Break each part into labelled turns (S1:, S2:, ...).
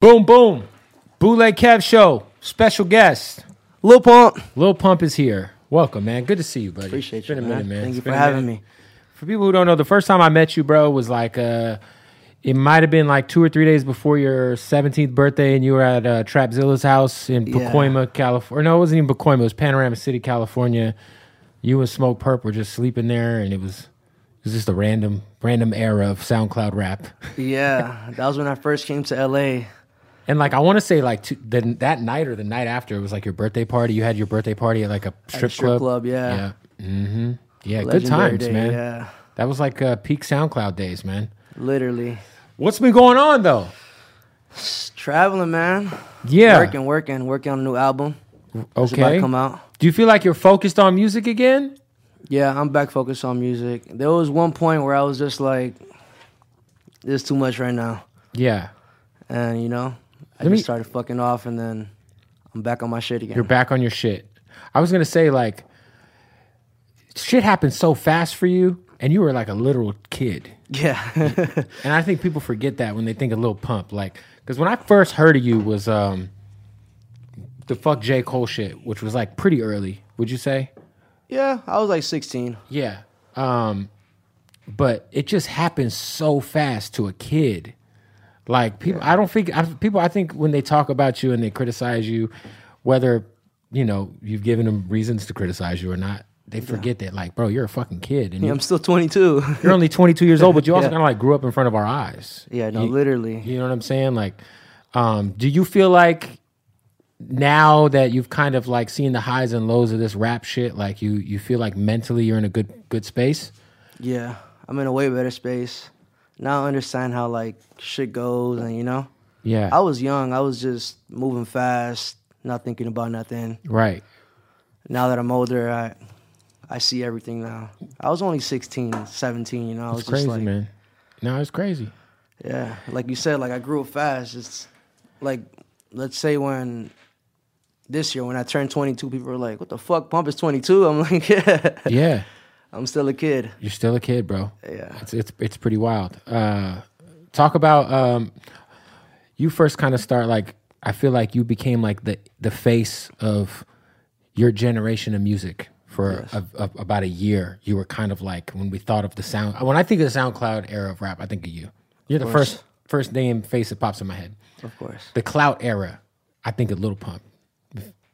S1: Boom, boom. Bootleg Kev Show. Special guest.
S2: Lil Pump.
S1: Lil Pump is here. Welcome, man. Good to see you, buddy.
S2: Appreciate
S1: It's been
S2: you,
S1: a minute,
S2: man.
S1: man.
S2: Thank
S1: It's
S2: you for having me.
S1: For people who don't know, the first time I met you, bro, was like uh it might have been like two or three days before your 17th birthday, and you were at uh, Trapzilla's house in
S2: Yeah.
S1: California. No, it wasn't even Pacoima. It was Panorama City, California. You and Smoke Perp were just sleeping there, and it was it was just a random random era of SoundCloud rap.
S2: Yeah, that was when I first came to LA.
S1: And like I want to say like two, the, that night or the night after it was like your birthday party. You had your birthday party at like a strip,
S2: a strip club, yeah.
S1: Yeah. Mm-hmm. Yeah. Good times,
S2: day,
S1: man.
S2: Yeah,
S1: That was like uh, peak SoundCloud days, man.
S2: literally.
S1: What's been going on though?
S2: Just traveling, man.
S1: Yeah.
S2: Working, working, working on a new album. To
S1: Okay.
S2: come out.
S1: Do you feel like you're focused on music again?
S2: Yeah, I'm back focused on music. There was one point where I was just like, "This is too much right now,"
S1: Yeah.
S2: and you know, I
S1: Let
S2: just
S1: me-
S2: started fucking off, and then I'm back on my shit again.
S1: You're back on your shit. I was gonna say like, shit happened so fast for you, and you were like a literal kid.
S2: Yeah,
S1: And I think people forget that when they think of Lil Pump. Like, because when I first heard of you was um the fuck J. Cole shit, which was like pretty early, would you say?
S2: yeah. I was like 16.
S1: Yeah. Um, but it just happened so fast to a kid. Like people, I don't think I, people. I think when they talk about you and they criticize you, whether you know you've given them reasons to criticize you or not, they forget that like, bro, you're a fucking kid and
S2: Yeah,
S1: you-
S2: I'm still 22.
S1: you're only 22 years old, but you also
S2: Yeah.
S1: kind of like grew up in front of our eyes.
S2: yeah, no,
S1: You-
S2: literally.
S1: You know what I'm saying? Like, um, do you feel like now that you've kind of like seen the highs and lows of this rap shit, like you you feel like mentally you're in a good good space?
S2: Yeah, I'm in a way better space. Now I understand how like shit goes, and you know,
S1: Yeah.
S2: I was young. I was just moving fast, not thinking about nothing.
S1: right.
S2: Now that I'm older, I I see everything now. I was only 16, 17, you know. I was
S1: It's crazy,
S2: just like,
S1: man. No, it's crazy.
S2: yeah, like you said, like I grew up fast. It's like let's say when this year when I turned 22, people were like, "What the fuck? Pump is 22." I'm like, "Yeah,
S1: Yeah.
S2: I'm still a kid."
S1: You're still a kid, bro.
S2: Yeah.
S1: It's it's it's pretty wild. Uh talk about um you first kind of start like I feel like you became like the the face of your generation of music for a, a- about a year. You were kind of like when we thought of the sound when I think of the SoundCloud era of rap, I think of you. You're the
S2: course.
S1: first first name face that pops in my head.
S2: Of course.
S1: The clout era, I think of Lil Pump.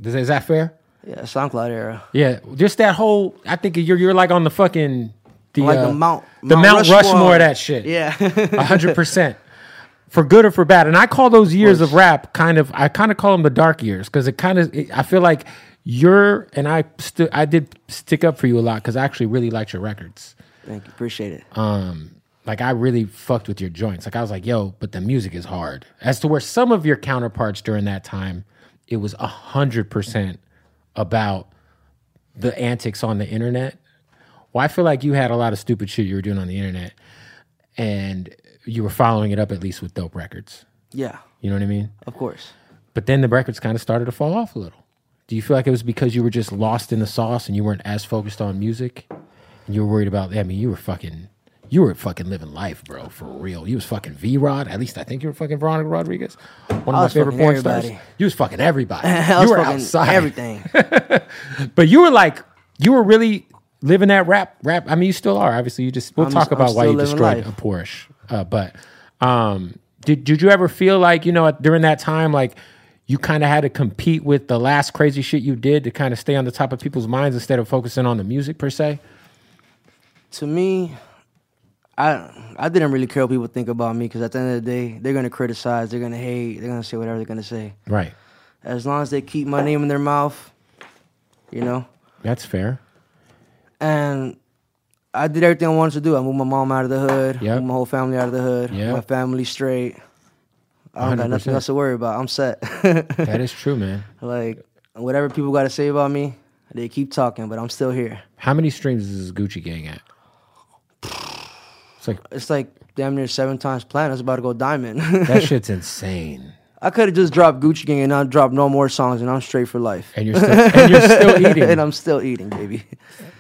S1: Is, is that fair?
S2: Yeah, SoundCloud era.
S1: Yeah, just that whole. I think you're you're like on the fucking the
S2: Like
S1: uh,
S2: the Mount-
S1: the
S2: Mount
S1: Mount Rushmore,
S2: Rushmore.
S1: of that shit.
S2: Yeah.
S1: a hundred percent. For good or for bad, and I call those years of rap kind of. I kind of call them the dark years because it kind of. I feel like you're and I. St- I did stick up for you a lot because I actually really liked your records.
S2: Thank you. Appreciate it.
S1: Um, like I really fucked with your joints. Like I was like, yo, but the music is hard. As to where some of your counterparts during that time, it was a hundred percent about the antics on the internet. Well, I feel like you had a lot of stupid shit you were doing on the internet, and you were following it up at least with dope records.
S2: Yeah,
S1: You know what I mean?
S2: of course.
S1: But then the records kind of started to fall off a little. Do you feel like it was because you were just lost in the sauce and you weren't as focused on music? And you were worried about, I mean, you were fucking, you were fucking living life, bro, for real. You was fucking V Rod. At least I think you were fucking Veronica Rodriguez. One of my favorite porn stars. You was fucking everybody. You were
S2: fucking
S1: outside.
S2: everything.
S1: But you were like, you were really living that rap, rap. I mean, you still are. Obviously, you just, we'll
S2: I'm-
S1: talk
S2: I'm
S1: about why you destroyed
S2: life.
S1: a Porsche. Uh, but um, did, did you ever feel like, you know, during that time, like you kind of had to compete with the last crazy shit you did to kind of stay on the top of people's minds instead of focusing on the music per se?
S2: to me, I I didn't really care what people think about me because at the end of the day, they're gonna criticize, they're gonna hate, they're gonna say whatever they're gonna say.
S1: Right.
S2: As long as they keep my name in their mouth, you know.
S1: That's fair.
S2: And I did everything I wanted to do. I moved my mom out of the hood,
S1: Yep.
S2: moved my whole family out of the hood,
S1: Yep.
S2: my family straight. I don't got
S1: 100%.
S2: nothing else to worry about. I'm set.
S1: That is true, man.
S2: like whatever people got to say about me, they keep talking, but I'm still here.
S1: How many streams is this Gucci Gang at? It's like,
S2: It's like damn near seven times platinum. It's about to go diamond.
S1: that shit's insane.
S2: I could have just dropped Gucci Gang and not dropped no more songs, and I'm straight for life.
S1: And you're still, and you're still eating.
S2: and I'm still eating, baby.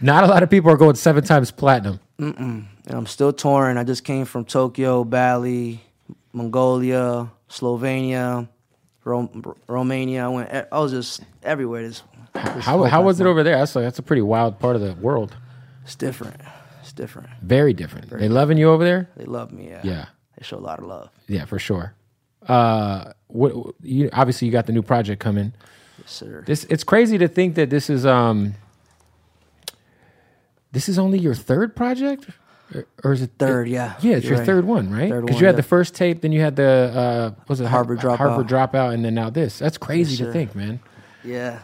S1: Not a lot of people are going seven times platinum.
S2: And I'm still touring. I just came from Tokyo, Bali, Mongolia, Slovenia, Rom- Romania. I went. I was just everywhere. This, this
S1: How how was it over there? That's like, that's a pretty wild part of the world.
S2: It's different. Different.
S1: Very different. They loving you over there?
S2: They love me. Yeah.
S1: Yeah.
S2: They show a lot of love.
S1: Yeah, for sure. Uh, what you obviously you got the new project coming.
S2: Yes, sir.
S1: This it's crazy to think that this is um this is only your third project, or, or is it
S2: Third, yeah.
S1: Yeah, it's
S2: You're
S1: your
S2: right.
S1: third one, right? Because you had
S2: yeah.
S1: the first tape, then you had the uh, what was it
S2: Harvard
S1: Har-
S2: Dropout.
S1: Harvard dropout, and then now this. That's crazy to
S2: sir.
S1: think, man.
S2: Yeah.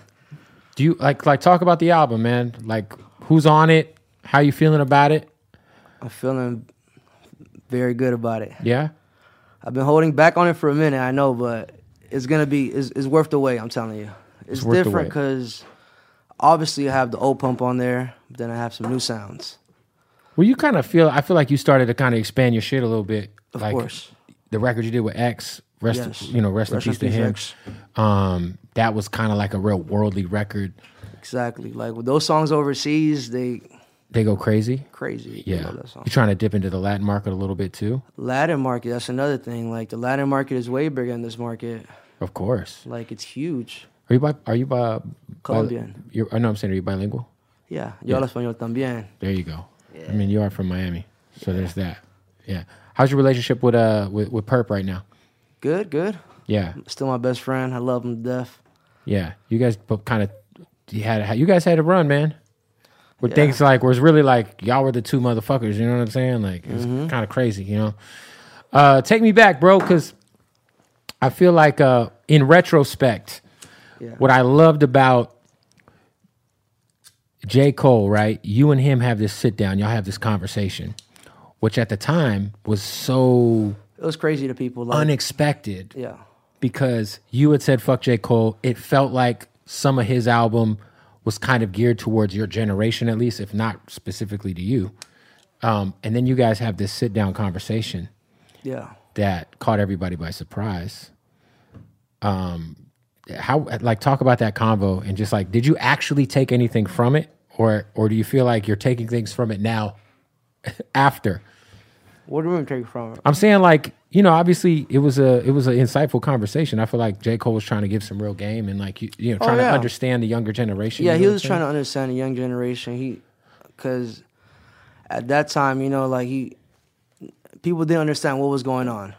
S1: Do you like like talk about the album, man? Like who's on it? How you feeling about it?
S2: I'm feeling very good about it.
S1: Yeah,
S2: I've been holding back on it for a minute, I know, but it's gonna be it's, it's worth the wait. I'm telling you, it's,
S1: worth
S2: different because obviously I have the old pump on there, but then I have some new sounds.
S1: well, you kind of feel. I feel like you started to kind of expand your shit a little bit.
S2: Of
S1: like
S2: course,
S1: the record you did with X, rest
S2: Yes.
S1: you know, rest, in peace to him.
S2: X.
S1: Um, that was kind of like a real worldly record.
S2: Exactly, like with those songs overseas, they
S1: They go crazy.
S2: crazy.
S1: Yeah,
S2: love that song.
S1: you're trying to dip into the Latin market a little bit too.
S2: Latin market, that's another thing. Like the Latin market is way bigger than this market.
S1: Of course.
S2: Like it's huge.
S1: Are you by? Are you by?
S2: Colombian.
S1: Bi- I know I'm saying, are you bilingual?
S2: Yeah, yo hablo español también.
S1: There you go. Yeah. I mean, you are from Miami, so there's that. Yeah. How's your relationship with uh with, with Perp right now?
S2: Good, good.
S1: Yeah,
S2: Still my best friend. I love him to death.
S1: yeah. You guys both kind of you had you guys had a run, man. With
S2: Yeah.
S1: things like where it's really like y'all were the two motherfuckers. You know what I'm saying? Like it's
S2: Mm-hmm.
S1: kind of crazy, you know. Uh, take me back, bro, because I feel like uh, in retrospect,
S2: Yeah.
S1: what I loved about J. Cole, right? You and him have this sit down, y'all have this conversation, which at the time was so
S2: It was crazy to people. Like,
S1: unexpected
S2: yeah.
S1: because you had said fuck J. Cole. It felt like some of his album was kind of geared towards your generation, at least, if not specifically to you. Um, and then you guys have this sit down conversation
S2: Yeah.
S1: that caught everybody by surprise. Um, how like talk about that convo and just like, did you actually take anything from it, or or do you feel like you're taking things from it now? after
S2: What do we take from it?
S1: I'm saying like you know obviously it was a it was an insightful conversation. I feel like J Cole was trying to give some real game and like you you know
S2: Oh,
S1: trying to understand the younger generation.
S2: Yeah,
S1: you
S2: he was trying to understand the young generation. He, because at that time, you know, like he, people didn't understand what was going on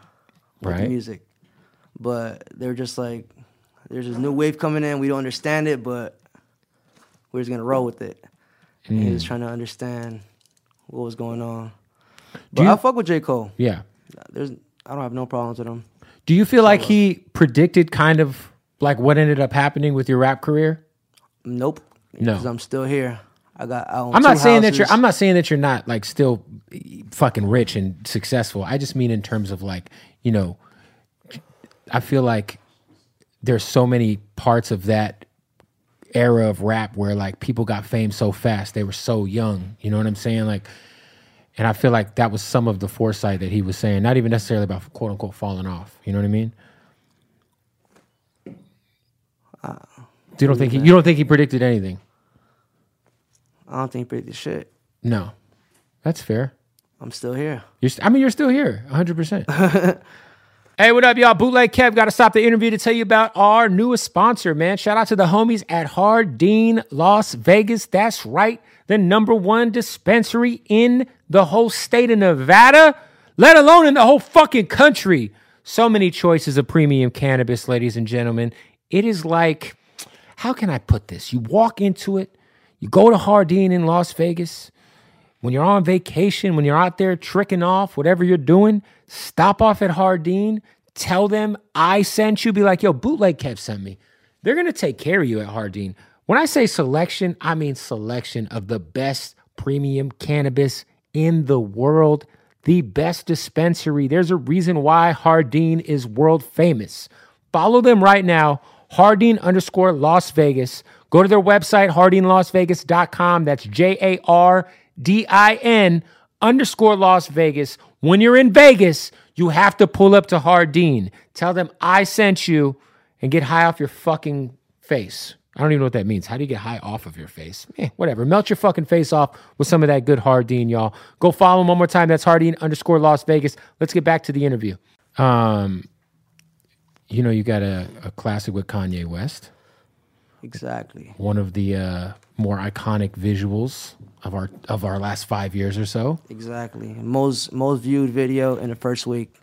S2: with the
S1: Right.
S2: music, but they're just like, there's this new wave coming in. We don't understand it, but we're just gonna roll with it. And he
S1: Mm.
S2: was trying to understand what was going on. But
S1: you-
S2: I fuck with J Cole.
S1: Yeah.
S2: There's, I don't have no problems with him.
S1: Do you feel like uh, he predicted kind of like what ended up happening with your rap career?
S2: Nope.
S1: No.
S2: Because I'm still here. I got. I
S1: I'm not saying that you're. I'm not saying that you're not like still fucking rich and successful. I just mean in terms of like you know, I feel like there's so many parts of that era of rap where like people got fame so fast. They were so young. You know what I'm saying? Like, and I feel like that was some of the foresight that he was saying. Not even necessarily about quote unquote falling off. You know what I mean? Uh, you don't think he, you don't think he predicted anything?
S2: I don't think he predicted shit.
S1: No, that's fair.
S2: I'm still here.
S1: You're, st- I mean, you're still here, 100%. hey, what up, y'all? Bootleg Kev got to stop the interview to tell you about our newest sponsor, man. Shout out to the homies at Jardin Las Vegas. That's right, the number one dispensary in the whole state of Nevada, let alone in the whole fucking country. So many choices of premium cannabis, ladies and gentlemen. It is like, how can I put this? You walk into it, you go to Jardin in Las Vegas when you're on vacation, when you're out there tricking off, whatever you're doing, stop off at Jardin. Tell them I sent you. Be like, yo, Bootleg Kev sent me. They're gonna take care of you at Jardin. When I say selection, I mean selection of the best premium cannabis in the world, the best dispensary. There's a reason why Jardin is world famous. Follow them right now, Jardin underscore Las Vegas. Go to their website, jardinlasvegas.com. That's J A R D I N underscore Las Vegas. When you're in Vegas, you have to pull up to Jardin. Tell them I sent you and get high off your fucking face. I don't even know what that means. How do you get high off of your face? Eh, whatever. Melt your fucking face off with some of that good Jardin, y'all. Go follow them one more time. That's Jardin underscore Las Vegas. Let's get back to the interview. Um, you know, you got a, a classic with Kanye West
S2: Exactly.
S1: one of the uh, more iconic visuals of our of our last five years or so.
S2: Exactly. Most most viewed video in the first week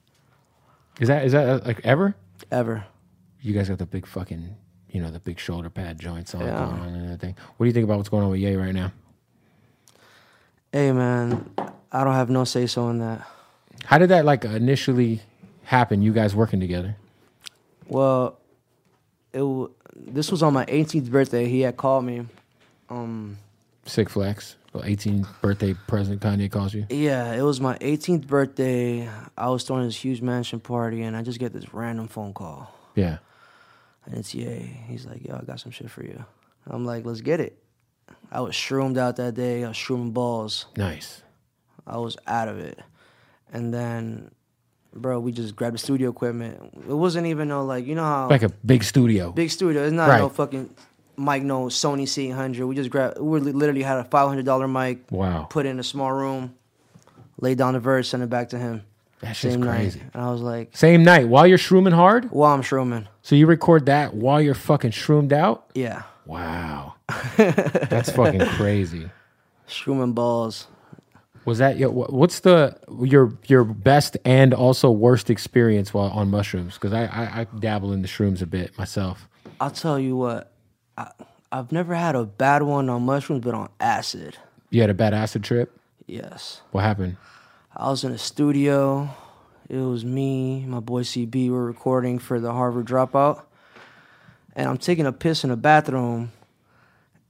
S1: Is that is that uh, like ever?
S2: ever.
S1: You guys got the big fucking you know the big shoulder pad joints all
S2: Yeah.
S1: going on and everything. What do you think about what's going on with Ye right now?
S2: Hey man, I don't have no say so in that.
S1: How did that like initially happen? You guys working together?
S2: Well, it w- this was on my 18th birthday. He had called me. Um,
S1: Sick flex. Well, 18th birthday present Kanye calls you.
S2: yeah, it was my 18th birthday. I was throwing this huge mansion party, and I just get this random phone call,
S1: Yeah.
S2: and it's Ye. He's like, "Yo, I got some shit for you." I'm like, "Let's get it." I was shroomed out that day. I was shrooming balls.
S1: Nice.
S2: I was out of it. And then, bro, we just grabbed the studio equipment. It wasn't even no like you know how
S1: Like a big studio.
S2: big studio. It's not
S1: Right.
S2: no fucking mic, no Sony C800. We just grabbed. We literally had a five hundred dollar mic.
S1: Wow.
S2: Put it in a small room, laid down the verse, send it back to him.
S1: That shit's
S2: Same
S1: crazy.
S2: night, and I was like,
S1: Same night while you're shrooming hard.
S2: While I'm shrooming."
S1: So you record that while you're fucking shroomed out.
S2: Yeah,
S1: Wow. That's fucking crazy.
S2: shrooming balls.
S1: Was that your, what's the your your best and also worst experience while on mushrooms? Because I, I I dabble in the shrooms a bit myself.
S2: I'll tell you what. I, I've never had a bad one on mushrooms, but on acid,
S1: You had a bad acid trip.
S2: yes.
S1: What happened?
S2: I was in a studio. It was me, my boy CB. We're recording for the Harvard Dropout, and I'm taking a piss in the bathroom,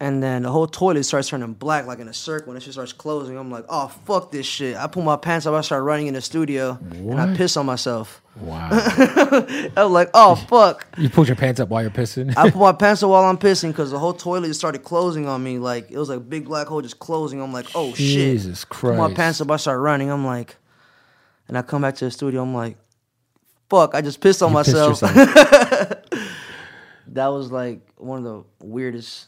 S2: and then the whole toilet starts turning black, like in a circle, and it just starts closing. I'm like, "Oh fuck this shit!" I pull my pants up. I start running in the studio, and I piss on myself.
S1: Wow.
S2: I'm like, "Oh fuck!"
S1: you pulled your pants up while you're pissing.
S2: I pull my pants up while I'm pissing because the whole toilet just started closing on me. Like it was like a big black hole just closing. I'm like, "Oh shit!"
S1: Jesus Christ.
S2: Pull my pants up. I start running. I'm like, and I come back to the studio. I'm like, fuck! I just pissed on
S1: You
S2: myself.
S1: yourself.
S2: that was like one of the weirdest.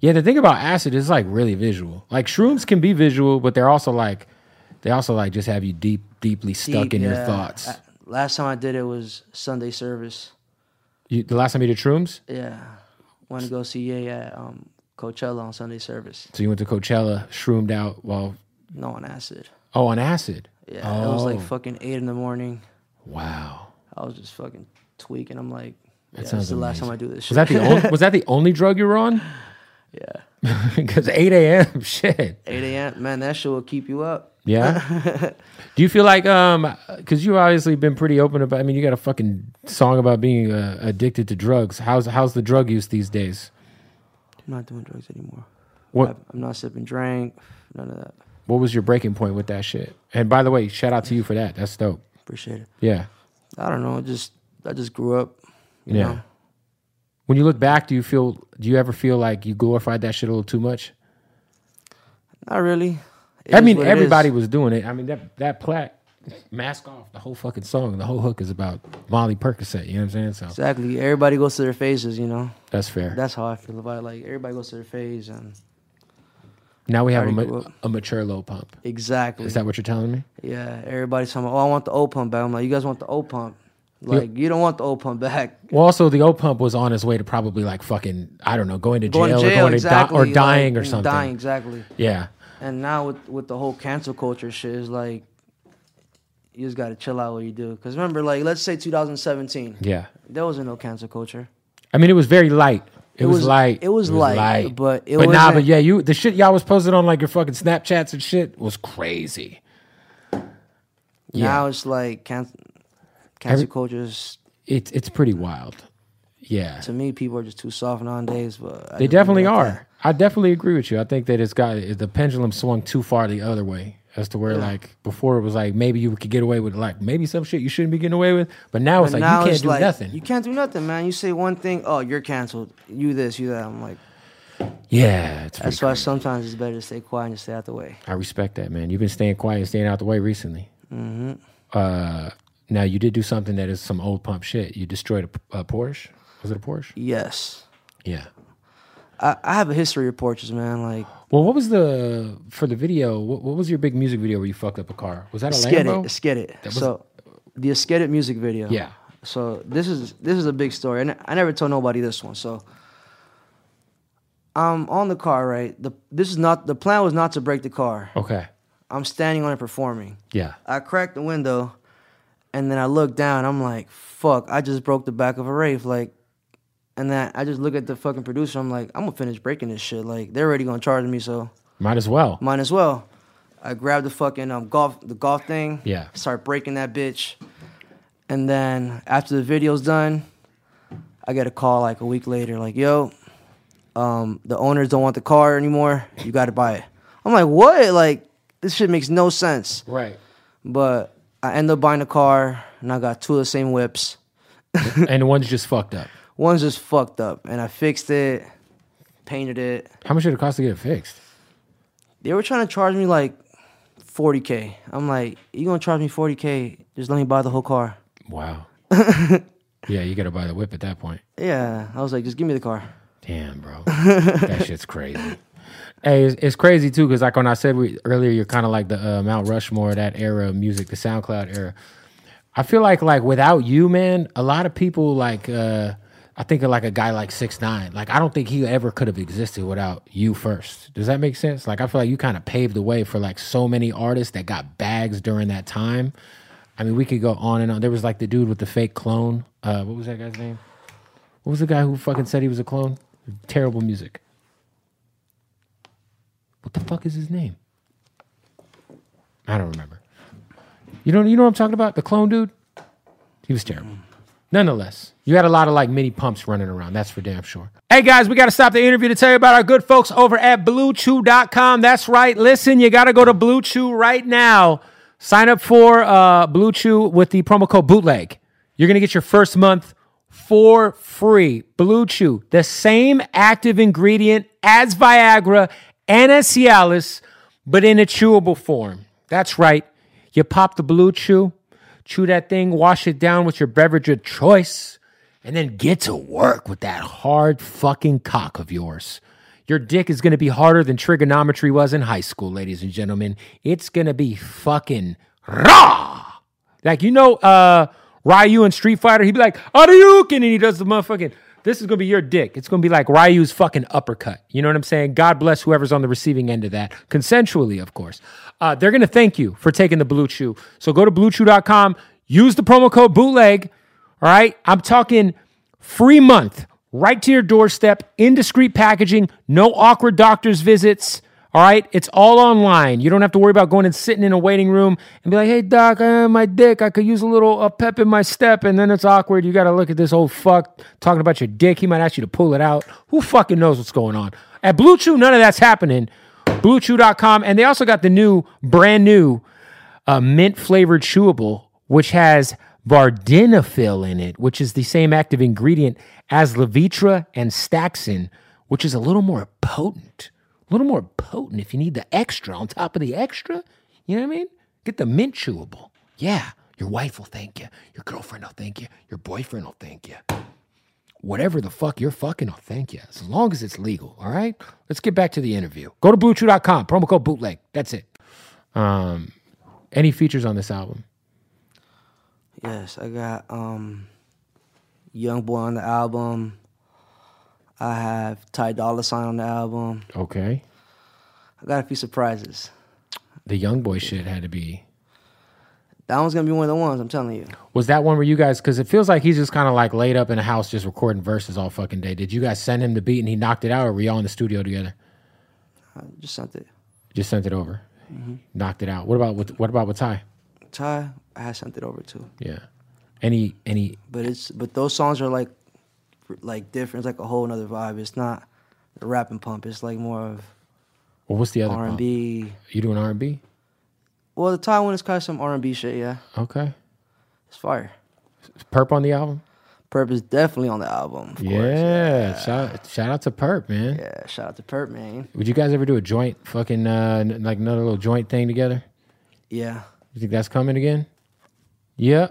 S1: Yeah, the thing about acid is like really visual. Like shrooms can be visual, but they're also like they also like just have you deep deeply stuck
S2: deep,
S1: in your
S2: yeah.
S1: thoughts.
S2: I- last time I did it was Sunday service.
S1: You, the last time you did shrooms,
S2: Yeah, went to go see Ye at um, Coachella on Sunday service.
S1: so you went to Coachella, shroomed out while
S2: No on acid.
S1: oh on acid.
S2: Yeah, it was like
S1: Oh.
S2: fucking eight in the morning.
S1: Wow.
S2: I was just fucking tweaking. I'm like, yeah, this
S1: sounds
S2: is the last time I do this.
S1: Was that the only, was that the only drug you were on?
S2: Yeah,
S1: Because eight a.m. shit.
S2: 8 a.m. Man, that shit will keep you up.
S1: Yeah. Do you feel like um because you've obviously been pretty open about? I mean, you got a fucking song about being uh, addicted to drugs. How's how's the drug use these days?
S2: I'm not doing drugs anymore.
S1: What-
S2: I'm not sipping drink, none of that.
S1: What was your breaking point with that shit? And by the way, shout out to you for that. That's dope.
S2: Appreciate it.
S1: Yeah.
S2: I don't know. Just I just grew up. You
S1: Yeah.
S2: Know?
S1: When you look back, do you feel do you ever feel like you glorified that shit a little too much?
S2: Not really. It
S1: I mean, everybody was doing it. I mean, that that plaque, mask off, the whole fucking song, the whole hook is about Molly Percocet. You know what I'm saying? So
S2: Exactly. Everybody goes to their phases, you know.
S1: that's fair.
S2: That's how I feel about it. Like everybody goes to their phase and
S1: now we have a, ma- a mature low pump.
S2: exactly.
S1: Is that what you're telling me?
S2: yeah. Everybody's talking about, oh, I want the O pump back. I'm like, you guys want the O pump. Like you don't want the old pump back.
S1: Well, also the old pump was on his way to probably like fucking I don't know, going to
S2: Going
S1: jail,
S2: to jail,
S1: or going
S2: exactly.
S1: to di- or dying
S2: like,
S1: or something.
S2: Dying, exactly.
S1: Yeah,
S2: And now with with the whole cancel culture shit is like, you just gotta chill out what you do. Cause remember, like, let's say 2017,
S1: yeah.
S2: there wasn't no cancel culture.
S1: I mean, it was very light. It,
S2: It
S1: was,
S2: was-
S1: light.
S2: it was light, but it
S1: but nah, but yeah, you the shit y'all was posted on like your fucking Snapchats and shit was crazy. Yeah.
S2: Now it's like can- cancel
S1: Every-
S2: culture is
S1: It's it's pretty wild. Yeah,
S2: to me, people are just too soft nowadays. But I
S1: they
S2: just leave it
S1: definitely are.
S2: that.
S1: I definitely agree with you. I think that it's got the pendulum swung too far the other way. As to where like before it was like maybe you could get away with like maybe some shit you shouldn't be getting away with, but now it's like
S2: now
S1: you can't do
S2: like,
S1: nothing.
S2: You can't do nothing, man. You say one thing, oh, you're canceled. You this, you that. I'm like,
S1: yeah, it's
S2: that's why
S1: crazy.
S2: sometimes it's better to stay quiet and just stay out the way.
S1: I respect that, man. You've been staying quiet and staying out the way recently. Mm-hmm. Uh, now you did do something that is some old pump shit. You destroyed a, a Porsche. Was it a Porsche?
S2: Yes,
S1: Yeah.
S2: I, I have a history of Porsches, man. Like,
S1: Well, what was the for the video? What, what was your big music video where you fucked up a car? Was that a
S2: Skid
S1: Lambo?
S2: It, Skid It.
S1: was-
S2: So, the It music video.
S1: Yeah.
S2: So this is this is a big story, and I never told nobody this one. So, I'm on the car, right? The this is not the plan was not to break the car.
S1: Okay.
S2: I'm standing on it performing.
S1: Yeah.
S2: I cracked the window, and then I look down. I'm like, "Fuck! I just broke the back of a Wraith." Like, and then I just look at the fucking producer. I'm like, "I'm gonna finish breaking this shit." Like, they're already gonna charge me, so
S1: Might as well.
S2: might as well. I grab the fucking um, golf the golf thing.
S1: Yeah.
S2: Start breaking that bitch, and then after the video's done, I get a call like a week later, like, "Yo, um, the owners don't want the car anymore. You got to buy it." I'm like, "What? Like, this shit makes no sense."
S1: Right.
S2: But I end up buying a car, and I got two of the same whips.
S1: and one's just fucked up.
S2: One's just fucked up, and I fixed it, painted it.
S1: How much did it cost to get it fixed?
S2: They were trying to charge me like 40k. I'm like, you gonna charge me 40k? Just let me buy the whole car.
S1: Wow. yeah, you got to buy the whip at that point.
S2: Yeah, I was like, just give me the car.
S1: Damn, bro. that shit's crazy. Hey, it's, it's crazy too, because like when I said we, earlier, you're kind of like the uh, Mount Rushmore, that era of music, the SoundCloud era. I feel like like without you, man, a lot of people like uh, I think of like a guy like Six Nine. Like I don't think he ever could have existed without you first. Does that make sense? Like I feel like you kind of paved the way for like so many artists that got bags during that time. I mean, we could go on and on. There was like the dude with the fake clone. Uh, what was that guy's name? What was the guy who fucking said he was a clone? Terrible music. What the fuck is his name? I don't remember. You don't you know what I'm talking about? The clone dude? He was terrible. Nonetheless, you had a lot of like mini pumps running around. That's for damn sure. Hey guys, we got to stop the interview to tell you about our good folks over at BlueChew.com. That's right. Listen, you got to go to Blue Chew right now. Sign up for uh, Blue Chew with the promo code Bootleg. You're gonna get your first month for free. Blue Chew, the same active ingredient as Viagra and Cialis, but in a chewable form. That's right. You pop the Blue Chew, chew that thing, wash it down with your beverage of choice, and then get to work with that hard fucking cock of yours. Your dick is gonna be harder than trigonometry was in high school, ladies and gentlemen. It's gonna be fucking raw. Like you know, uh, Ryu in Street Fighter, he'd be like, Hadouken, and he does the motherfucking. This is gonna be your dick. It's gonna be like Ryu's fucking uppercut. You know what I'm saying? God bless whoever's on the receiving end of that, consensually, of course. Uh, they're gonna thank you for taking the Blue Chew. So go to BlueChew.com, use the promo code Bootleg. All right, I'm talking free month right to your doorstep, indiscreet packaging, no awkward doctor's visits. All right, it's all online. You don't have to worry about going and sitting in a waiting room and be like, "Hey doc, uh, my dick, I could use a little uh, pep in my step," and then it's awkward. You got to look at this old fuck talking about your dick. He might ask you to pull it out. Who fucking knows what's going on? At Blue Chew, none of that's happening. BlueChew.com, and they also got the new, brand new, uh, mint flavored chewable, which has vardenafil in it, which is the same active ingredient as Levitra and Staxyn, which is a little more potent. A little more potent if you need the extra on top of the extra. You know what I mean? Get the mint chewable. Yeah, your wife will thank you. Your girlfriend will thank you. Your boyfriend will thank you. Whatever the fuck you're fucking, I'll thank you. As long as it's legal. All right? Let's get back to the interview. Go to bluechew.com, promo code bootleg. That's it. Um, any features on this album?
S2: Yes, I got um, YoungBoy on the album. I have Ty Dolla Sign on the album.
S1: Okay.
S2: I got a few surprises.
S1: The YoungBoy shit had to be.
S2: That one's gonna be one of the ones. I'm telling you.
S1: Was that one where you guys? Because it feels like he's just kind of like laid up in a house just recording verses all fucking day. Did you guys send him the beat and he knocked it out, or were y'all in the studio together?
S2: I just sent it.
S1: Just sent it over, mm-hmm. knocked it out. What about with what about with Ty?
S2: Ty, I had sent it over too.
S1: Yeah. Any any
S2: But it's but those songs are like like different. It's like a whole nother vibe. It's not the rap and pump. It's like more of
S1: well, what's the other?
S2: R and? B.
S1: You doing R and B?
S2: Well, the one is kind of some R and B shit. Yeah,
S1: Okay.
S2: it's fire.
S1: Is Perp on the album?
S2: Perp is definitely on the album. Of course.
S1: Yeah. Shout shout out to Perp, man.
S2: Yeah. Shout out to Perp, man.
S1: Would you guys ever do a joint fucking uh like another little joint thing together?
S2: Yeah.
S1: You think that's coming again? Yeah.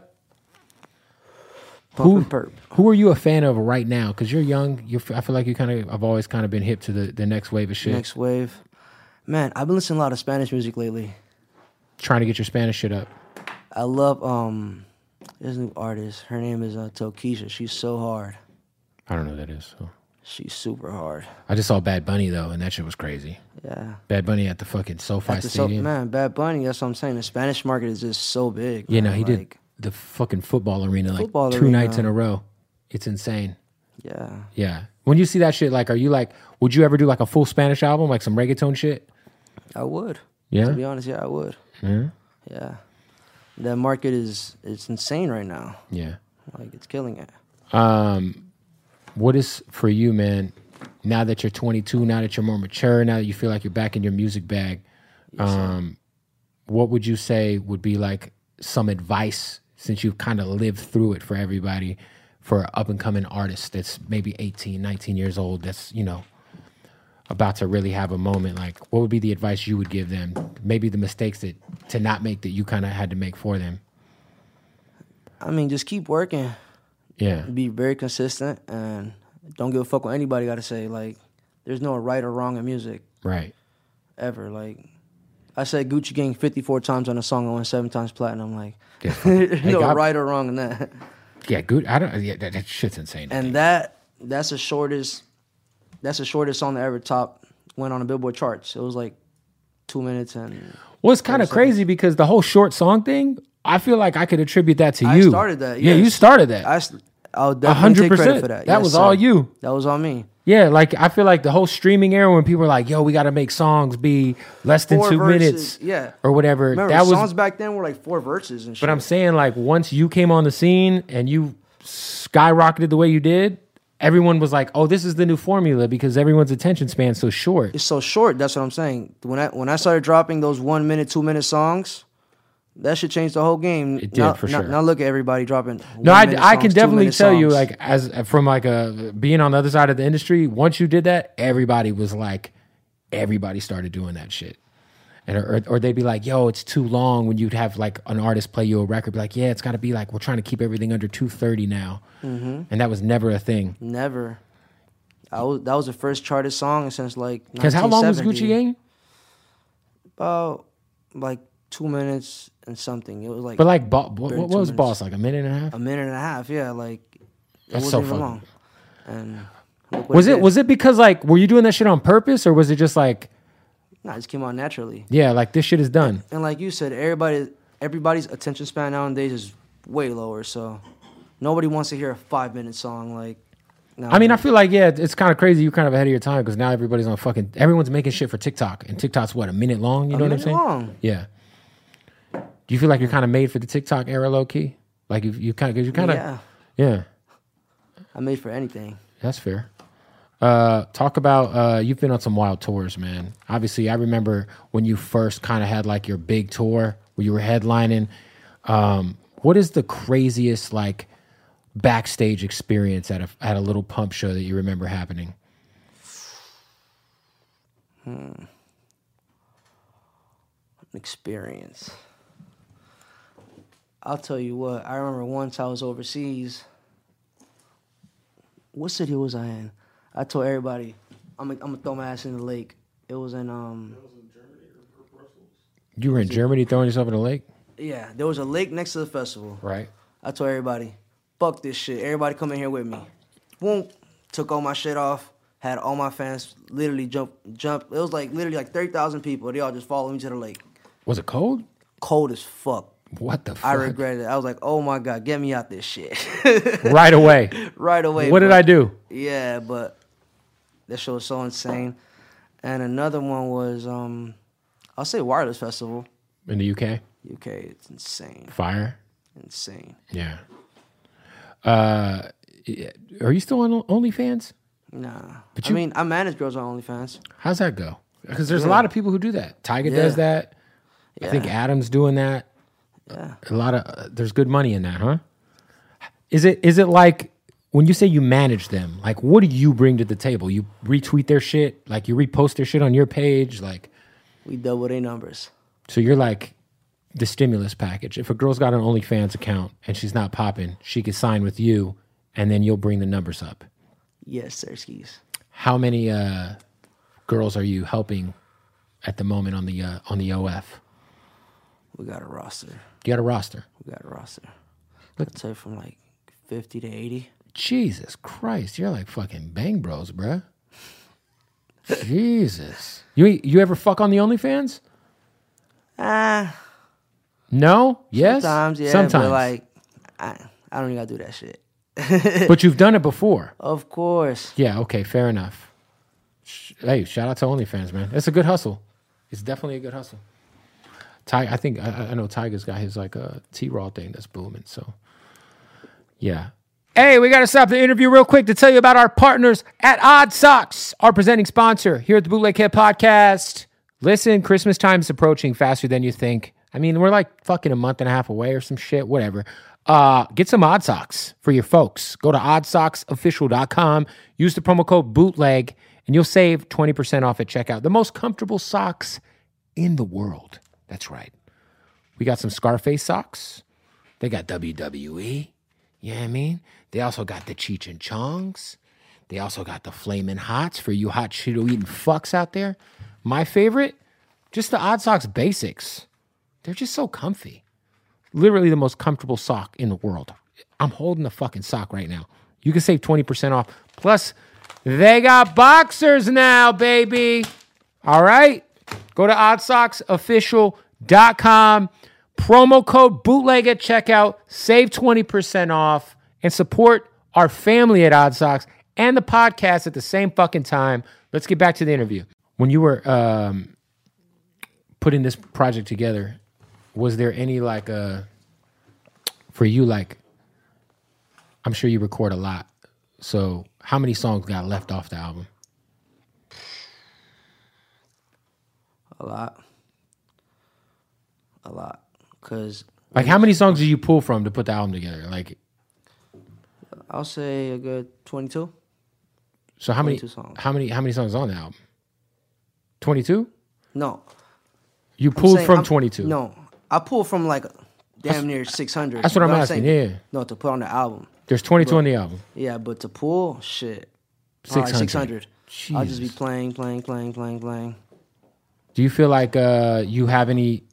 S1: Who-
S2: Perp.
S1: Who are you a fan of right now? Because you're young. You, I feel like you kind of. I've always kind of been hip to the, the next wave of shit.
S2: Next wave. Man, I've been listening to a lot of Spanish music lately.
S1: Trying to get your Spanish shit up.
S2: I love um this new artist. Her name is uh, Tokischa. She's so hard.
S1: I don't know who that is. So.
S2: She's super hard.
S1: I just saw Bad Bunny though, and that shit was crazy.
S2: Yeah.
S1: Bad Bunny at the fucking SoFi
S2: At the so,
S1: Stadium.
S2: man, Bad Bunny. That's what I'm saying. The Spanish market is just so big.
S1: yeah, no,
S2: man,
S1: he did
S2: like,
S1: the fucking football arena like
S2: Football
S1: two
S2: arena.
S1: nights in a row. It's insane.
S2: Yeah.
S1: Yeah. When you see that shit, like, are you like, would you ever do like a full Spanish album, like some reggaeton shit?
S2: I would.
S1: Yeah.
S2: To be honest, yeah, I would.
S1: Yeah.
S2: Yeah. That market is it's insane right now.
S1: Yeah.
S2: Like it's killing it.
S1: Um, what is for you, man? Now that you're 22, now that you're more mature, now that you feel like you're back in your music bag, um, what would you say would be like some advice since you've kind of lived through it for everybody, for an up and coming artist that's maybe 18, 19 years old, that's you know about to really have a moment? Like, what would be the advice you would give them? Maybe the mistakes that to not make that you kind of had to make for them.
S2: I mean, just keep working.
S1: Yeah.
S2: Be very consistent and don't give a fuck what anybody got to say. Like, there's no right or wrong in music
S1: Right.
S2: ever. Like, I said Gucci Gang 54 times on a song. I went seven times platinum. Like,
S1: Yeah.
S2: no right or wrong in that.
S1: Yeah. Good. I don't. Yeah. That, that shit's insane.
S2: And that that's the shortest. That's the shortest song that ever top went on the Billboard charts. It was like two minutes and.
S1: Well, it's kind of crazy because the whole short song thing, I feel like I could attribute that to
S2: I
S1: you.
S2: started that,
S1: Yeah, you started that.
S2: I'll definitely
S1: hundred
S2: take credit for that.
S1: That
S2: Yes,
S1: was all you.
S2: That was all me.
S1: Yeah, like I feel like the whole streaming era when people were like, "Yo, we got to make songs be less than
S2: Four
S1: two
S2: verses,
S1: minutes,
S2: yeah.
S1: or whatever."
S2: Remember,
S1: that was.
S2: songs back then were like four verses and shit.
S1: but I'm saying, like, once you came on the scene and you skyrocketed the way you did, everyone was like, "Oh, this is the new formula," because everyone's attention span's so short.
S2: it's so short. That's what I'm saying. When I when I started dropping those one minute, two minute songs, that should change the whole game.
S1: It did,
S2: now,
S1: for sure.
S2: Now look at everybody dropping.
S1: No, I,
S2: one-minute
S1: I can definitely tell you, like, as from like a being on the other side of the industry, once you did that, everybody was like, everybody started doing that shit. And or, or they'd be like, "Yo, it's too long." When you'd have like an artist play you a record, be like, "Yeah, it's got to be like we're trying to keep everything under two thirty now,"
S2: Mm-hmm.
S1: and that was never a thing.
S2: never. I was that was the first charted song since like.
S1: Because how long was Gucci Gang?
S2: About like two minutes and something. It was like
S1: But like, bo- what, what was
S2: minutes.
S1: Boss like a minute and a half?
S2: a minute and a half. Yeah, like it
S1: That's
S2: wasn't
S1: so
S2: even long. And
S1: Was it
S2: did.
S1: was it because like were you doing that shit on purpose or was it just like
S2: Nah, it just came out naturally.
S1: yeah like this shit is done?
S2: And like you said, everybody everybody's attention span nowadays is way lower. So nobody wants to hear a five minute song. Like No,
S1: I mean, I feel like yeah, it's kind of crazy. You're kind of ahead of your time because now everybody's on fucking. Everyone's making shit for TikTok, and TikTok's what a minute long. You know what I'm saying?
S2: long.
S1: Yeah. Do you feel like you're kind of made for the TikTok era, low key? Like you, you kind of, you kind of,
S2: yeah,
S1: yeah.
S2: I made for anything.
S1: That's fair. Uh, talk about uh, you've been on some wild tours, man. Obviously, I remember when you first kind of had like your big tour where you were headlining. Um, what is the craziest like backstage experience at a at a Lil Pump show that you remember happening? Hmm.
S2: Experience. I'll tell you what. I remember once I was overseas. What city was I in? I told everybody, I'm gonna I'm gonna throw my ass in the lake. It was in um Was in Germany or Brussels.
S1: You were in Germany throwing yourself in the lake,
S2: yeah. There was a lake next to the festival.
S1: right?
S2: I told everybody, fuck this shit. Everybody come in here with me. Boom. Took all my shit off. Had all my fans literally jump jump. It was like literally like thirty thousand people. They all just followed me to the lake.
S1: Was it cold?
S2: Cold as fuck.
S1: What the fuck?
S2: I regretted it. I was like, oh my god, get me out this shit.
S1: right away.
S2: right away.
S1: what did I do?
S2: Yeah, but that show was so insane. And another one was um I'll say Wireless Festival.
S1: In the UK?
S2: UK, it's insane.
S1: Fire?
S2: Insane.
S1: Yeah. Uh, are you still on OnlyFans?
S2: Nah.
S1: But
S2: I
S1: you-
S2: mean, I manage girls on OnlyFans.
S1: How's that go? Because there's a lot of people who do that. Does
S2: Yeah.
S1: that. I think Adam's doing that.
S2: Yeah.
S1: A lot of uh, there's good money in that, huh? Is it is it like when you say you manage them? Like, what do you bring to the table? You retweet their shit, like you repost their shit on your page, like
S2: We double their numbers.
S1: so you're like the stimulus package. If a girl's got an OnlyFans account and she's not popping, she could sign with you, and then you'll bring the numbers up.
S2: Yes, sir, skis.
S1: How many uh, girls are you helping at the moment on the uh, on the OF?
S2: We got a roster.
S1: You got a roster.
S2: We got a roster. Let's say from like fifty to eighty.
S1: Jesus Christ, you're like fucking bang bros, bruh. Jesus, you you ever fuck on the OnlyFans?
S2: Ah,
S1: No. Yes.
S2: sometimes, yeah.
S1: Sometimes.
S2: Like, I, I don't even gotta do that shit.
S1: but you've done it before.
S2: Of course.
S1: Yeah. Okay. Fair enough. Hey, shout out to OnlyFans, man. It's a good hustle. It's definitely a good hustle. Ty, I think I, I know Tiger's got his like a T Raw thing that's booming. So, yeah. Hey, we got to stop the interview real quick to tell you about our partners at Odd Sox, our presenting sponsor here at the Bootleg Kev Podcast. Listen, Christmas time is approaching faster than you think. I mean, we're like fucking a month and a half away or some shit, whatever. Uh, get some Odd Sox for your folks. Go to oddsoxofficial.com, use the promo code BOOTLEG, and you'll save 20% off at checkout. The most comfortable socks in the world. That's right. We got some Scarface socks. They got WWE. You know what I mean? They also got the Cheech and Chongs. They also got the Flamin' Hots for you hot shit eating fucks out there. My favorite, just the Odd Sox Basics. They're just so comfy. Literally the most comfortable sock in the world. I'm holding the fucking sock right now. You can save 20% off. Plus, they got boxers now, baby. All right. Go to oddsoxofficial.com. Promo code bootleg at checkout. Save 20% off and support our family at Odd Sox and the podcast at the same fucking time. Let's get back to the interview. When you were um, putting this project together, was there any like uh for you like I'm sure you record a lot. So how many songs got left off the album?
S2: A lot. A lot. Cause
S1: Like how many songs did you pull from to put the album together? Like
S2: I'll say a good twenty-two.
S1: so how many
S2: songs.
S1: how many how many songs on the album? 22?
S2: No.
S1: You pulled
S2: saying
S1: from 22.
S2: No. I pulled from like damn near six hundred.
S1: that's what I'm asking, yeah.
S2: No, to put on the album.
S1: There's 22 on the album.
S2: Yeah, but to pull, shit. Six
S1: 600.
S2: I'll just be playing, playing, playing, playing, playing.
S1: Do you feel like uh you have any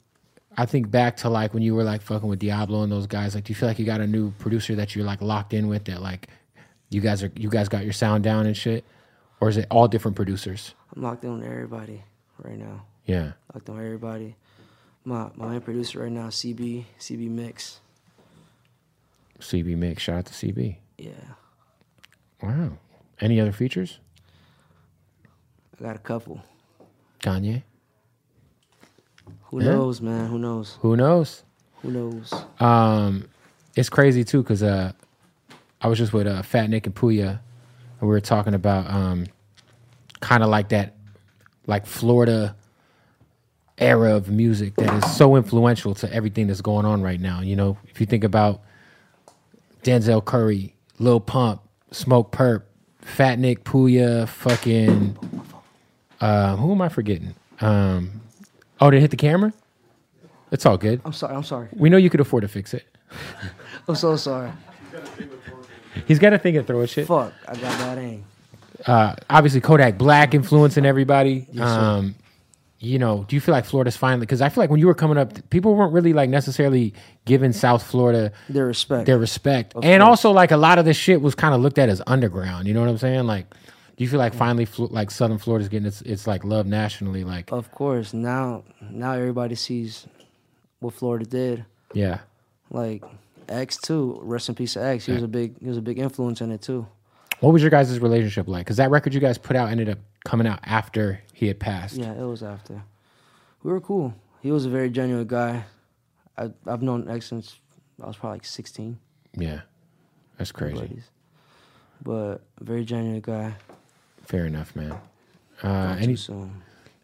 S1: I think back to like when you were like fucking with Diablo and those guys, like do you feel like you got a new producer that you're like locked in with that like you guys are you guys got your sound down and shit? Or is it all different producers?
S2: I'm locked in with everybody right now.
S1: Yeah.
S2: Locked in with everybody. My my main producer right now, CB, CB Mix.
S1: CB Mix, shout out to CB.
S2: Yeah.
S1: Wow. Any other features?
S2: I got a couple.
S1: Kanye.
S2: Who
S1: Yeah.
S2: knows, man? Who knows?
S1: Who knows?
S2: Who knows?
S1: Um, it's crazy too because uh, I was just with uh, Fat Nick and Pouya, and we were talking about um, kind of like that, like Florida era of music that is so influential to everything that's going on right now. You know, if you think about Denzel Curry, Lil Pump, Smoke Perp, Fat Nick, Pouya, fucking, uh, who am I forgetting? Um, oh, did it hit the camera? It's all good.
S2: I'm sorry. I'm sorry.
S1: We know you could afford to fix it.
S2: I'm so sorry.
S1: He's got a thing at throwing shit.
S2: Fuck. I got that aim.
S1: Uh, obviously, Kodak Black influencing everybody.
S2: Yes, sir.
S1: um, you know, do you feel like Florida's finally? Because I feel like when you were coming up, people weren't really like necessarily giving South Florida
S2: Their respect.
S1: their respect,
S2: Of
S1: and
S2: course.
S1: also like a lot of this shit was kind of looked at as underground. You know what I'm saying? Like, do you feel like finally, like Southern Florida's getting its its like love nationally? Like,
S2: Of course. Now, now everybody sees what Florida did.
S1: yeah,
S2: Like X too. Rest in peace to X. He was a big. He was a big influence in it too.
S1: what was your guys' relationship like? Because that record you guys put out ended up coming out after he had passed.
S2: Yeah, it was after. We were cool. He was a very genuine guy. I, I've known X since I was probably like 16.
S1: yeah, that's crazy.
S2: But very genuine guy.
S1: Fair enough, man. Uh, any
S2: soon.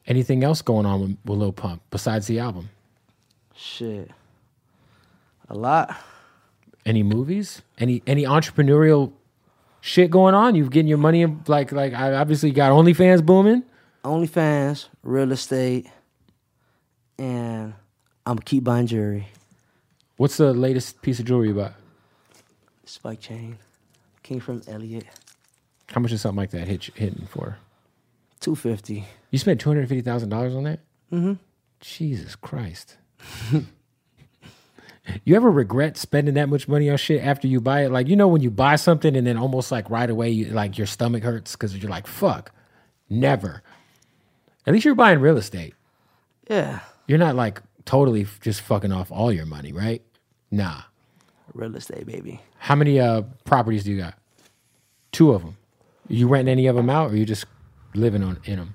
S1: anything else going on with, with Lil Pump besides the album?
S2: Shit. A lot.
S1: Any movies? Any any entrepreneurial shit going on? You've getting your money in, like like I obviously got OnlyFans booming.
S2: OnlyFans, real estate, and I'm gonna keep buying jewelry.
S1: What's the latest piece of jewelry you bought?
S2: Spike chain. Came from Elliot.
S1: How much is something like that hit hitting for?
S2: 250.
S1: You spent two hundred fifty thousand dollars on that? Mm-hmm. Jesus Christ. you ever regret spending that much money on shit after you buy it? Like you know when you buy something and then almost like right away you like your stomach hurts because you're like fuck. Never. At least you're buying real estate.
S2: Yeah.
S1: You're not like totally just fucking off all your money, right? Nah.
S2: Real estate, baby.
S1: How many uh properties do you got? Two of them. You renting any of them out, or you just living on in them?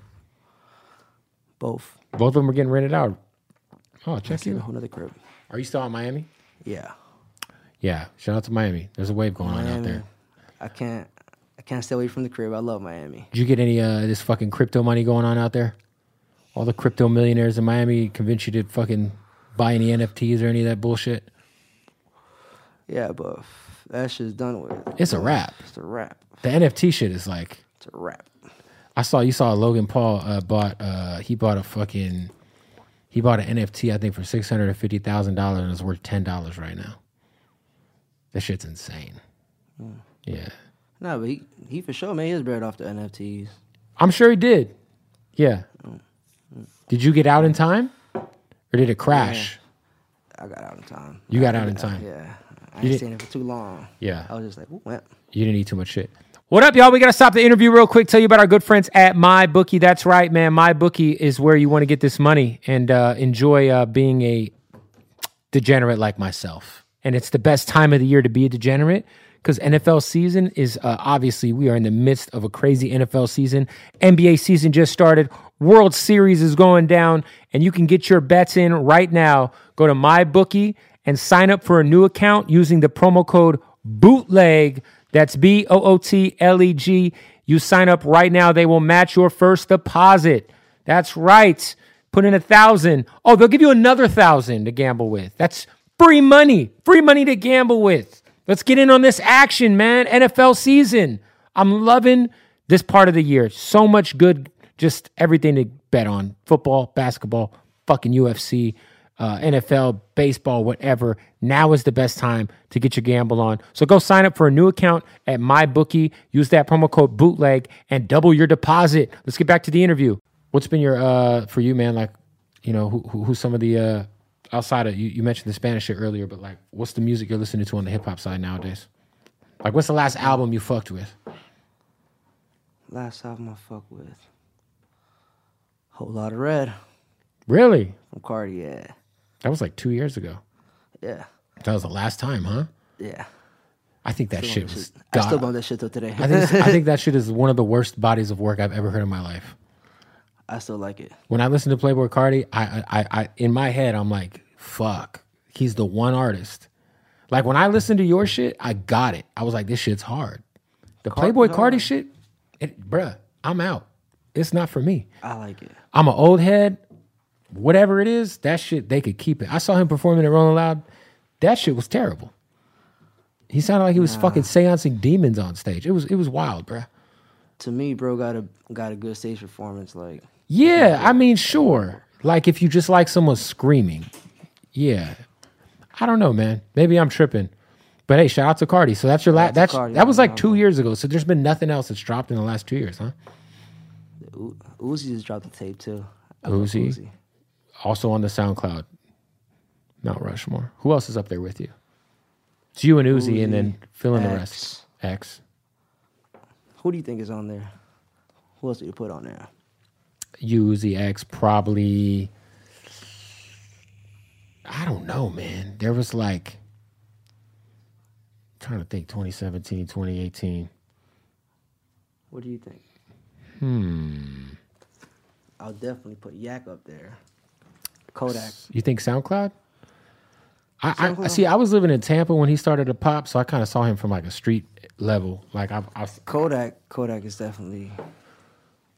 S2: Both.
S1: Both of them are getting rented out. Oh, check
S2: That's in a
S1: you.
S2: whole nother crib.
S1: Are you still in Miami?
S2: Yeah.
S1: Yeah. Shout out to Miami. There's a wave going on out there.
S2: I can't I can't stay away from the crib. I love Miami.
S1: Did you get any uh this fucking crypto money going on out there? All the crypto millionaires in Miami convince you to fucking buy any NFTs or any of that bullshit?
S2: Yeah, but that shit's done with.
S1: It's a wrap.
S2: It's a wrap.
S1: The NFT shit is like
S2: It's a wrap.
S1: I saw you saw Logan Paul uh, bought uh he bought a fucking he bought an NFT I think for six hundred and fifty thousand dollars and it's worth ten dollars right now. That shit's insane. Yeah,
S2: No, but he he for sure made his bread off the NFTs.
S1: I'm sure he did. Yeah. Did you get out in time, or did it crash?
S2: I got out in time.
S1: You got out in time.
S2: Yeah. I
S1: You
S2: ain't staying there for too long.
S1: Yeah.
S2: I was just like, "Ooh, well,
S1: You didn't eat too much shit. What up, y'all? We got to stop the interview real quick. Tell you about our good friends at MyBookie. That's right, man. MyBookie is where you want to get this money and uh, enjoy uh, being a degenerate like myself. And it's the best time of the year to be a degenerate because NFL season is uh, obviously we are in the midst of a crazy NFL season. NBA season just started. World Series is going down, and you can get your bets in right now. Go to MyBookie and sign up for a new account using the promo code BOOTLEG. That's B O O T L E G. You sign up right now, they will match your first deposit. That's right. Put in a thousand. Oh, they'll give you another thousand to gamble with. That's free money. Free money to gamble with. Let's get in on this action, man. NFL season. I'm loving this part of the year. So much good, just everything to bet on football, basketball, fucking UFC, uh, NFL, baseball, whatever. Now is the best time to get your gamble on. So go sign up for a new account at MyBookie. Use that promo code bootleg and double your deposit. Let's get back to the interview. What's been your, uh, for you, man, like, you know, who, who, who's some of the, uh, outside of, you, you mentioned the Spanish shit earlier, but like, what's the music you're listening to on the hip hop side nowadays? Like, what's the last album you fucked with?
S2: last album I fuck with. Whole lot of red
S1: Really?
S2: from Carti. Yeah.
S1: That was like two years ago.
S2: Yeah.
S1: That was the last time, huh?
S2: Yeah.
S1: I think that shit was.
S2: I still
S1: God-
S2: bump that shit till today.
S1: I think I think that shit is one of the worst bodies of work I've ever heard in my life.
S2: I still like it.
S1: When I listen to Playboi Carti, I, I, I, I in my head I'm like, fuck, he's the one artist. Like when I listen to your shit, I got it. I was like, this shit's hard. The Playboi Carti shit, it, bruh, I'm out. It's not for me.
S2: I like it.
S1: I'm an old head. Whatever it is, that shit they could keep it. I saw him performing at Rolling Loud. That shit was terrible. He sounded like he was fucking seancing demons on stage. It was it was wild, bruh.
S2: To me, bro, got a got a good stage performance. Like
S1: Yeah, I mean, sure. Like if you just like someone screaming, yeah. I don't know, man. Maybe I'm tripping. But hey, shout out to Carti. So that's your last. That's
S2: Carti,
S1: that was like two years ago. So there's been nothing else that's dropped in the last two years, huh?
S2: U- Uzi just dropped the tape too. I love
S1: Uzi. Also on the SoundCloud, Mount Rushmore. Who else is up there with you? It's you and Uzi, and then fill in the rest. X.
S2: Who do you think is on there? Who else do you put on there?
S1: You, Uzi, X. Probably. I don't know, man. There was like. trying to think 2017, 2018.
S2: What do you think? Hmm. I'll definitely put Yak up there. Kodak.
S1: You think SoundCloud? I, I see. I was living in Tampa when he started to pop, so I kind of saw him from like a street level. Like I, I
S2: Kodak. Kodak is definitely.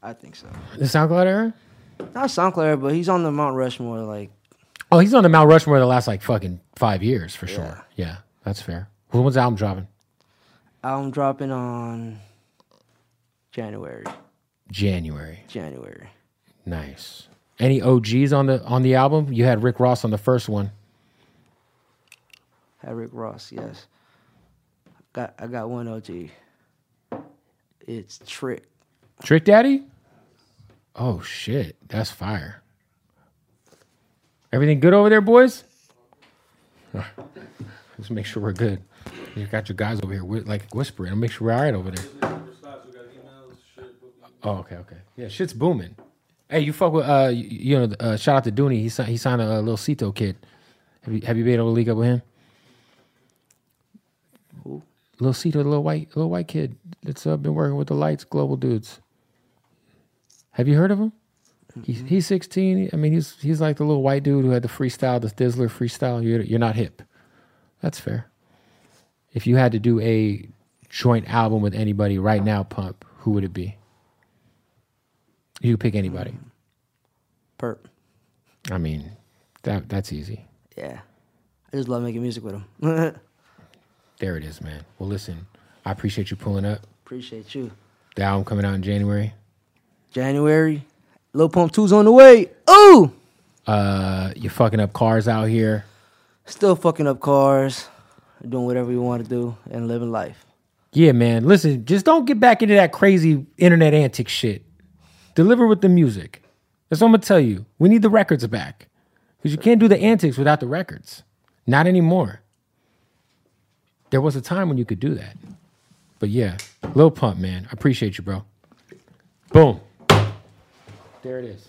S2: I think so.
S1: the SoundCloud era.
S2: Not SoundCloud, but he's on the Mount Rushmore. Like
S1: Oh, he's on the Mount Rushmore the last like fucking five years for sure. Yeah, that's fair. Well, when's the album dropping?
S2: album dropping on January.
S1: January.
S2: January.
S1: Nice. Any OGs on the on the album? You had Rick Ross on the first one.
S2: Had Rick Ross. Yes. Got I got one OG. It's Trick.
S1: Trick Daddy. Oh shit, that's fire. Everything good over there, boys? Let's make sure we're good. You got your guys over here like whispering. I'll make sure we're all right over there. Oh, okay, okay. Yeah, shit's booming. Hey, you fuck with uh, you, you know, uh, shout out to Dooney. He signed, he signed a, uh little Cito kid. Have you have you been able to link up with him?
S2: Who?
S1: Little Cito, little white little white kid that's uh, been working with the Lights Global dudes. Have you heard of him? He's he's 16. I mean, he's he's like the little white dude who had the freestyle, the Dizzler freestyle. You're you're not hip. That's fair. If you had to do a joint album with anybody right now, Pump, who would it be? You pick anybody.
S2: Perp.
S1: I mean, that that's easy.
S2: Yeah. I just love making music with him.
S1: There it is, man. Well, listen, I appreciate you pulling up.
S2: Appreciate you.
S1: The album coming out in January.
S2: January. Lil Pump 2's on the way. Ooh!
S1: Uh, you're fucking up cars out here.
S2: Still fucking up cars. Doing whatever you want to do and living life.
S1: Yeah, man. Listen, just don't get back into that crazy internet antic shit. Deliver with the music. That's what I'm gonna tell you. We need the records back because you can't do the antics without the records. Not anymore. There was a time when you could do that. But yeah, Lil Pump, man. I appreciate you, bro. Boom. There it is.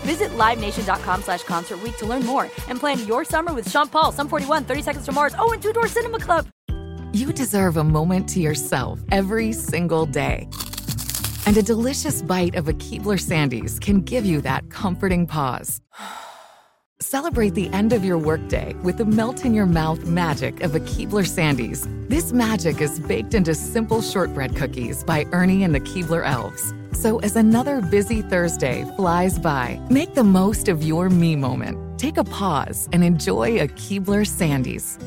S3: Visit LiveNation.com slash Concert to learn more and plan your summer with Sean Paul, Sum 41, 30 Seconds to Mars, oh, and Two Door Cinema Club.
S4: You deserve a moment to yourself every single day. And a delicious bite of a Keebler Sandies can give you that comforting pause. Celebrate the end of your workday with the melt in your mouth magic of a Keebler Sandies. This magic is baked into simple shortbread cookies by Ernie and the Keebler Elves. So as another busy Thursday flies by, make the most of your me moment. Take a pause and enjoy a Keebler Sandies.